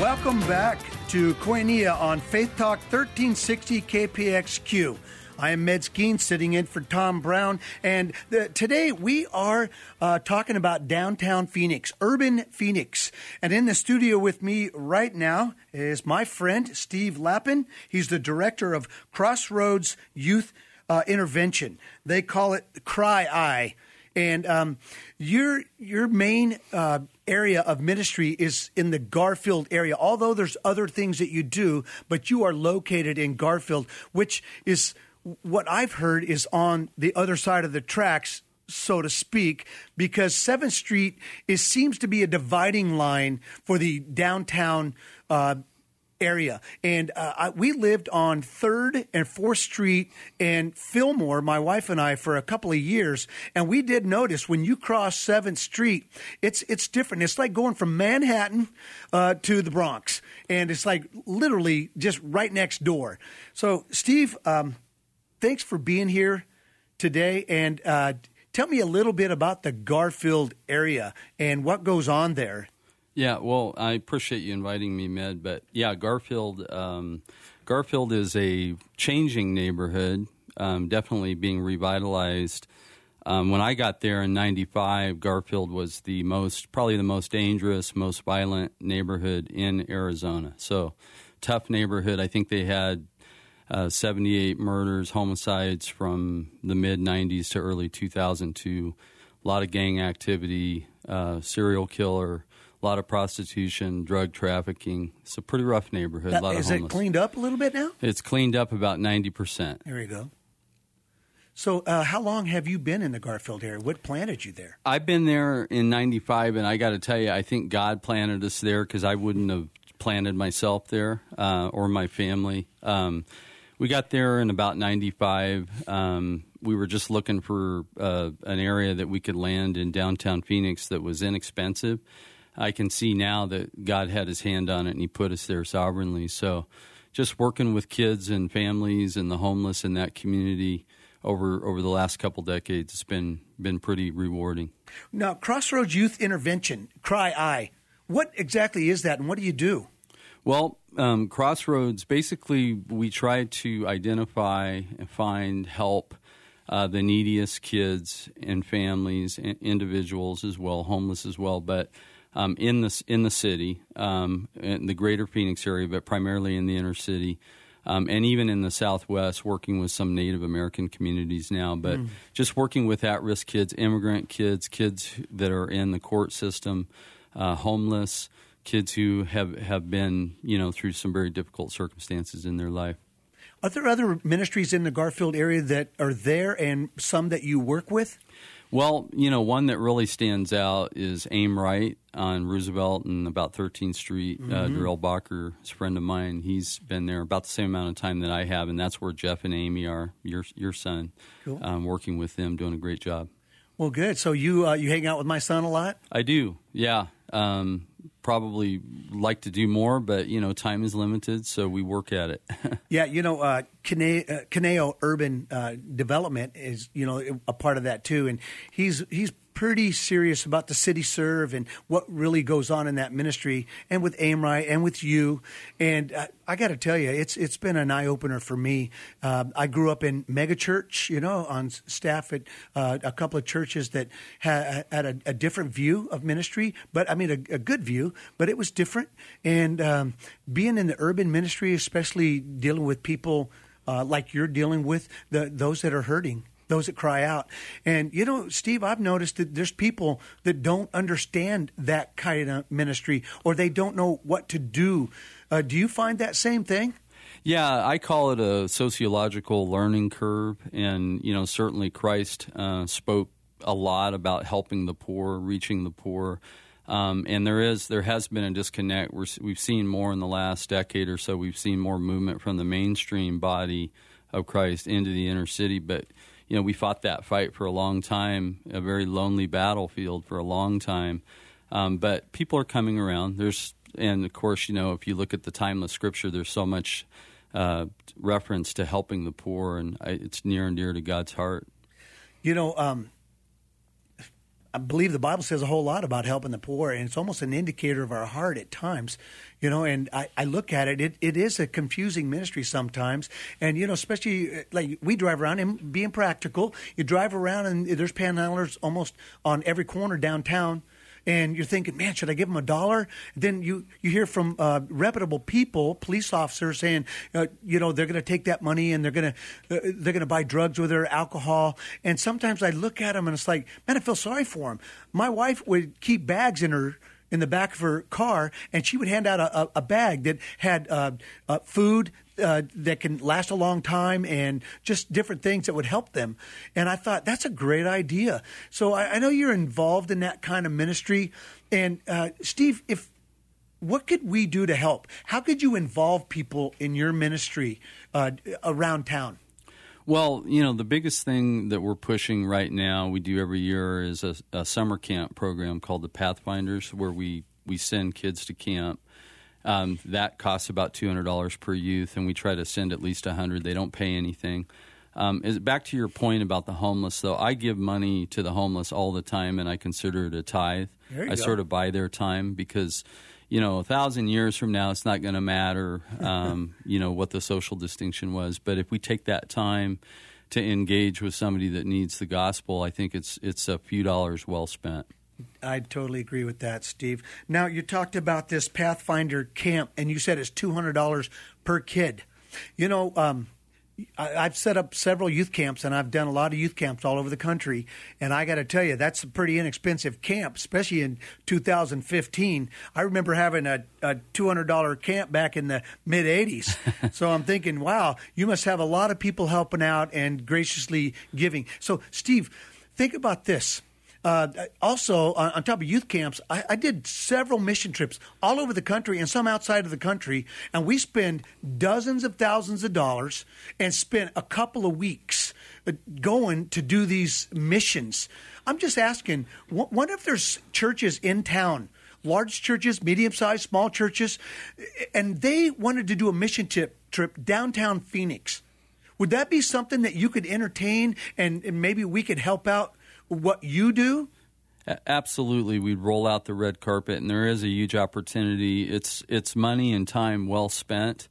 Welcome back to Koinonia on Faith Talk 1360 KPXQ. I am Med Skeens sitting in for Tom Brown, and the, today we are uh, talking about downtown Phoenix, urban Phoenix. And in the studio with me right now is my friend Steve Lappen. He's the director of Crossroads Youth uh, Intervention. They call it CRYi. And um, your your main uh, area of ministry is in the Garfield area. Although there's other things that you do, but you are located in Garfield, which is what I've heard is on the other side of the tracks so to speak, because Seventh Street is seems to be a dividing line for the downtown uh, area. And uh, I, we lived on Third and Fourth Street and Fillmore, my wife and I, for a couple of years. And we did notice when you cross Seventh Street, it's it's different. It's like going from Manhattan uh, to the Bronx, and it's like literally just right next door. So, Steve. Um, thanks for being here today. And uh, tell me a little bit about the Garfield area and what goes on there. Yeah, well, I appreciate you inviting me, Med. But yeah, Garfield, um, Garfield is a changing neighborhood, um, definitely being revitalized. Um, when I got there in '95, Garfield was the most, probably the most dangerous, most violent neighborhood in Arizona. So tough neighborhood. I think they had uh, 78 murders, homicides from the mid 90s to early 2002. A lot of gang activity, uh, serial killer, a lot of prostitution, drug trafficking. It's a pretty rough neighborhood. That, a lot is of homeless. it cleaned up a little bit now? It's cleaned up about 90%. There you go. So, uh, how long have you been in the Garfield area? What planted you there? I've been there in 95, and I got to tell you, I think God planted us there because I wouldn't have planted myself there uh, or my family. Um, we got there in about 95. Um, we were just looking for uh, an area that we could land in downtown Phoenix that was inexpensive. I can see now that God had his hand on it and he put us there sovereignly. So just working with kids and families and the homeless in that community over over the last couple decades it's been been pretty rewarding. Now, Crossroads Youth Intervention, CRYi. What exactly is that and what do you do? Well, um, Crossroads, basically, we try to identify and find help uh, the neediest kids and families, and individuals as well, homeless as well, but um, in the in the city, um, in the greater Phoenix area, but primarily in the inner city. Um, and even in the Southwest, working with some Native American communities now, but mm. just working with at risk kids, immigrant kids, kids that are in the court system, uh, homeless, kids who have, have been, you know, through some very difficult circumstances in their life. Are there other ministries in the Garfield area that are there and some that you work with? Well, you know, one that really stands out is Aim Right on Roosevelt and about 13th Street. Uh, mm-hmm. Uh, Darrell Bacher is a friend of mine. He's been there about the same amount of time that I have, and that's where Jeff and Amy are, your your son. Cool. Um, working with them, doing a great job. Well, good. So you uh, you hang out with my son a lot? I do. Yeah. Um, probably like to do more, but you know, time is limited, so we work at it. yeah, you know, uh, Caneo, uh, Urban uh, Development is you know a part of that too, and he's he's pretty serious about the city serve and what really goes on in that ministry, and with Amri and with you. And uh, I got to tell you, it's it's been an eye opener for me. Uh, I grew up in megachurch, you know, on staff at uh, a couple of churches that had, had a, a, different view of ministry, but I mean a, a good view, but it was different. And um, being in the urban ministry, especially dealing with people. Uh, like you're dealing with the, those that are hurting those that cry out. And you know, Steve, I've noticed that there's people that don't understand that kind of ministry or they don't know what to do. Uh, do you find that same thing? Yeah, I call it a sociological learning curve, and you know, certainly Christ uh, spoke a lot about helping the poor, reaching the poor. Um, and there is there has been a disconnect. we have seen more in the last decade or so. We've seen more movement from the mainstream body of Christ into the inner city, but you know, we fought that fight for a long time, a very lonely battlefield for a long time. Um, but people are coming around. There's, and of course, you know, if you look at the timeless scripture, there's so much uh, reference to helping the poor, and I, it's near and dear to God's heart. You know, um, I believe the Bible says a whole lot about helping the poor, and it's almost an indicator of our heart at times, you know. And I, I look at it, it, it is a confusing ministry sometimes, and you know, especially uh, like we drive around and being practical, you drive around and there's panhandlers almost on every corner downtown and you're thinking, man, should I give them a dollar? Then you, you hear from uh, reputable people, police officers, saying, uh, you know, they're going to take that money and they're going to uh, they're going to buy drugs with her, alcohol. And sometimes I look at them and it's like, man, I feel sorry for them. My wife would keep bags in her in the back of her car, and she would hand out a, a, a bag that had uh, uh, food uh, that can last a long time and just different things that would help them. And I thought that's a great idea. So I, I know you're involved in that kind of ministry. And uh, Steve, if what could we do to help? How could you involve people in your ministry uh, around town? Well, you know, the biggest thing that we're pushing right now, we do every year, is a, a summer camp program called the Pathfinders, where we, we send kids to camp um, that costs about two hundred dollars per youth, and we try to send at least a hundred. They don't pay anything. Um, is back to your point about the homeless, though. I give money to the homeless all the time, and I consider it a tithe. I go. sort of buy their time because, you know, a thousand years from now, it's not going to matter, um, you know, what the social distinction was. But if we take that time to engage with somebody that needs the gospel, I think it's it's a few dollars well spent. I totally agree with that, Steve. Now, you talked about this Pathfinder camp, and you said it's $200 per kid. You know, um, I, have set up several youth camps, and I've done a lot of youth camps all over the country. And I got to tell you, that's a pretty inexpensive camp, especially in 2015. I remember having a, a $200 camp back in the mid 80s. so I'm thinking, wow, you must have a lot of people helping out and graciously giving. So, Steve, think about this uh, also, on, on, top of youth camps, I, I, did several mission trips all over the country and some outside of the country, and we spend dozens of thousands of dollars and spent a couple of weeks uh, going to do these missions. I'm just asking, what if there's churches in town? Large churches, medium sized, small churches, and they wanted to do a mission trip, trip downtown Phoenix. Would that be something that you could entertain and, and maybe we could help out what you do? Absolutely, we'd roll out the red carpet, and there is a huge opportunity. It's it's money and time well spent.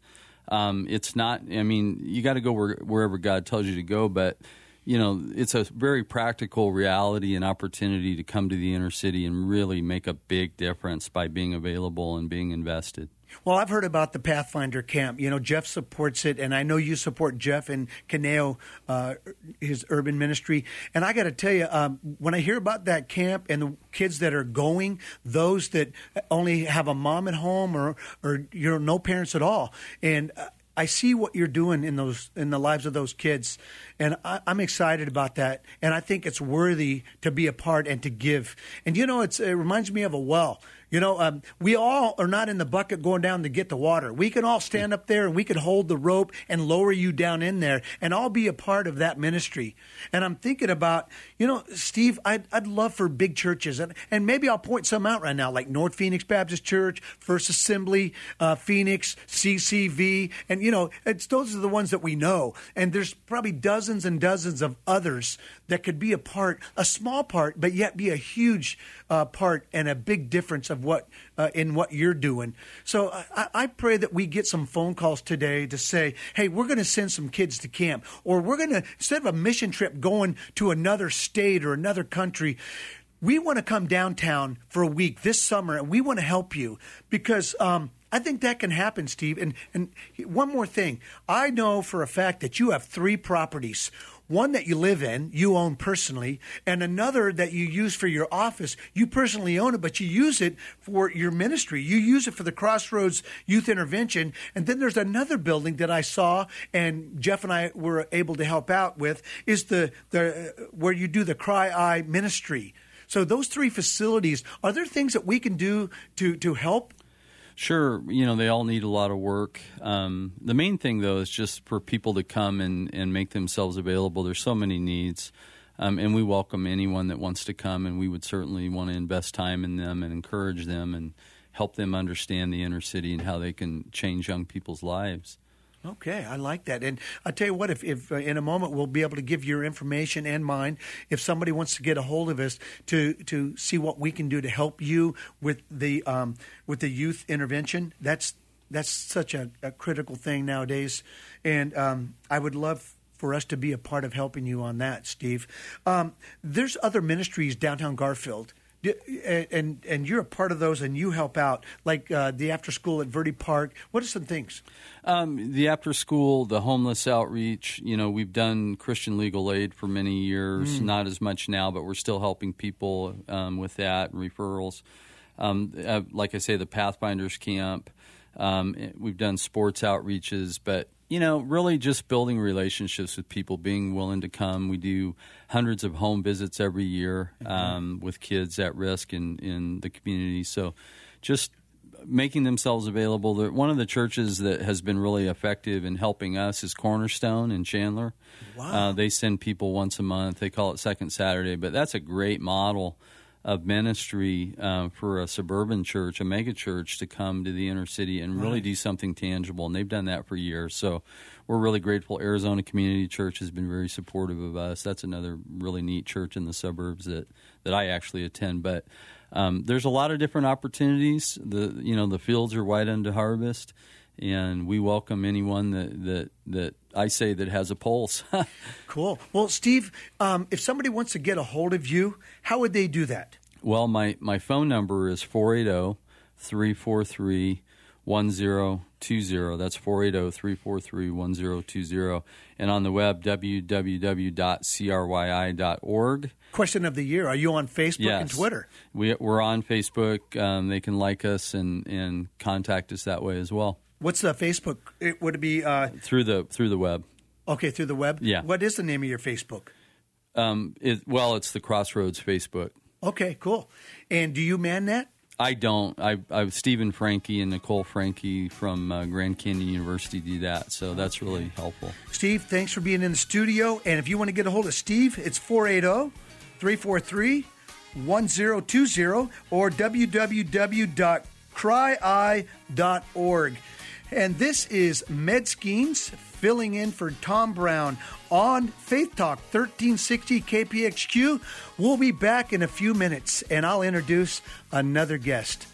Um, it's not. I mean, you got to go where, wherever God tells you to go, but you know, it's a very practical reality and opportunity to come to the inner city and really make a big difference by being available and being invested. Well, I've heard about the Pathfinder camp. You know, Jeff supports it, and I know you support Jeff and Caneo, uh, his urban ministry. And I got to tell you, um, when I hear about that camp and the kids that are going, those that only have a mom at home or, or you know, no parents at all, and I see what you're doing in those in the lives of those kids, and I, am excited about that. And I think it's worthy to be a part and to give. And you know, it's, it reminds me of a well. You know, um, we all are not in the bucket going down to get the water. We can all stand up there and we can hold the rope and lower you down in there and all be a part of that ministry. And I'm thinking about, you know, Steve, I'd, I'd love for big churches, and, and maybe I'll point some out right now, like North Phoenix Baptist Church, First Assembly, uh, Phoenix, CCV, and, you know, those are the ones that we know. And there's probably dozens and dozens of others that could be a part, a small part, but yet be a huge uh, part and a big difference of what uh, in what you're doing. So I, I, pray that we get some phone calls today to say, "Hey, we're going to send some kids to camp, or we're going to instead of a mission trip going to another state or another country." We want to come downtown for a week this summer, and we want to help you because um, I think that can happen, Steve. And and one more thing, I know for a fact that you have three properties one that you live in, you own personally, and another that you use for your office. You personally own it, but you use it for your ministry. You use it for the Crossroads Youth Intervention. And then there's another building that I saw, and Jeff and I were able to help out with, is the, the where you do the CRYi ministry. So those three facilities, are there things that we can do to, to help Sure, you know they all need a lot of work. Um, the main thing, though, is just for people to come and, and make themselves available. There's so many needs, um, and we welcome anyone that wants to come, and we would certainly want to invest time in them and encourage them and help them understand the inner city and how they can change young people's lives. Okay, I like that. And I tell you what, if, if uh, in a moment we'll be able to give your information and mine, if somebody wants to get a hold of us to to see what we can do to help you with the um, with the youth intervention, that's that's such a, a critical thing nowadays. And um, I would love for us to be a part of helping you on that, Steve. Um, there's other ministries downtown Garfield and and you're a part of those, and you help out, like uh, the after school at Verde Park. What are some things? Um, the after school, the homeless outreach. You know, we've done Christian legal aid for many years. Mm. Not as much now, but we're still helping people um, with that and referrals. Um, uh, like I say, the Pathfinders camp. Um, we've done sports outreaches, but you know, really just building relationships with people, being willing to come. We do hundreds of home visits every year mm-hmm. um, with kids at risk in, in the community. So just making themselves available. One of the churches that has been really effective in helping us is Cornerstone in Chandler. Wow. Uh, they send people once a month. They call it Second Saturday, but that's a great model of ministry uh, for a suburban church, a mega church, to come to the inner city and really right. do something tangible. And they've done that for years. So we're really grateful. Arizona Community Church has been very supportive of us. That's another really neat church in the suburbs that, that I actually attend. But um, there's a lot of different opportunities. The you know the fields are wide unto harvest, and we welcome anyone that that that I say that has a pulse. cool. Well, Steve, um, if somebody wants to get a hold of you, how would they do that? Well, my, my phone number is 480 343 1020. That's 480 343 1020. And on the web, www.cryi.org. Question of the year Are you on Facebook yes. and Twitter? We, we're on Facebook. Um, they can like us and, and contact us that way as well. What's the Facebook? It, would it be uh, through the through the web? Okay, through the web. Yeah. What is the name of your Facebook? Um, it, well, it's the Crossroads Facebook. Okay, cool. And do you man that? I don't. I, I Stephen Frankie and Nicole Frankie from uh, Grand Canyon University do that, so that's really helpful. Steve, thanks for being in the studio. And if you want to get a hold of Steve, it's 480 343 1020 or www.cryi.org. And this is Med Skeens filling in for Tom Brown on Faith Talk 1360 KPXQ. We'll be back in a few minutes and I'll introduce another guest.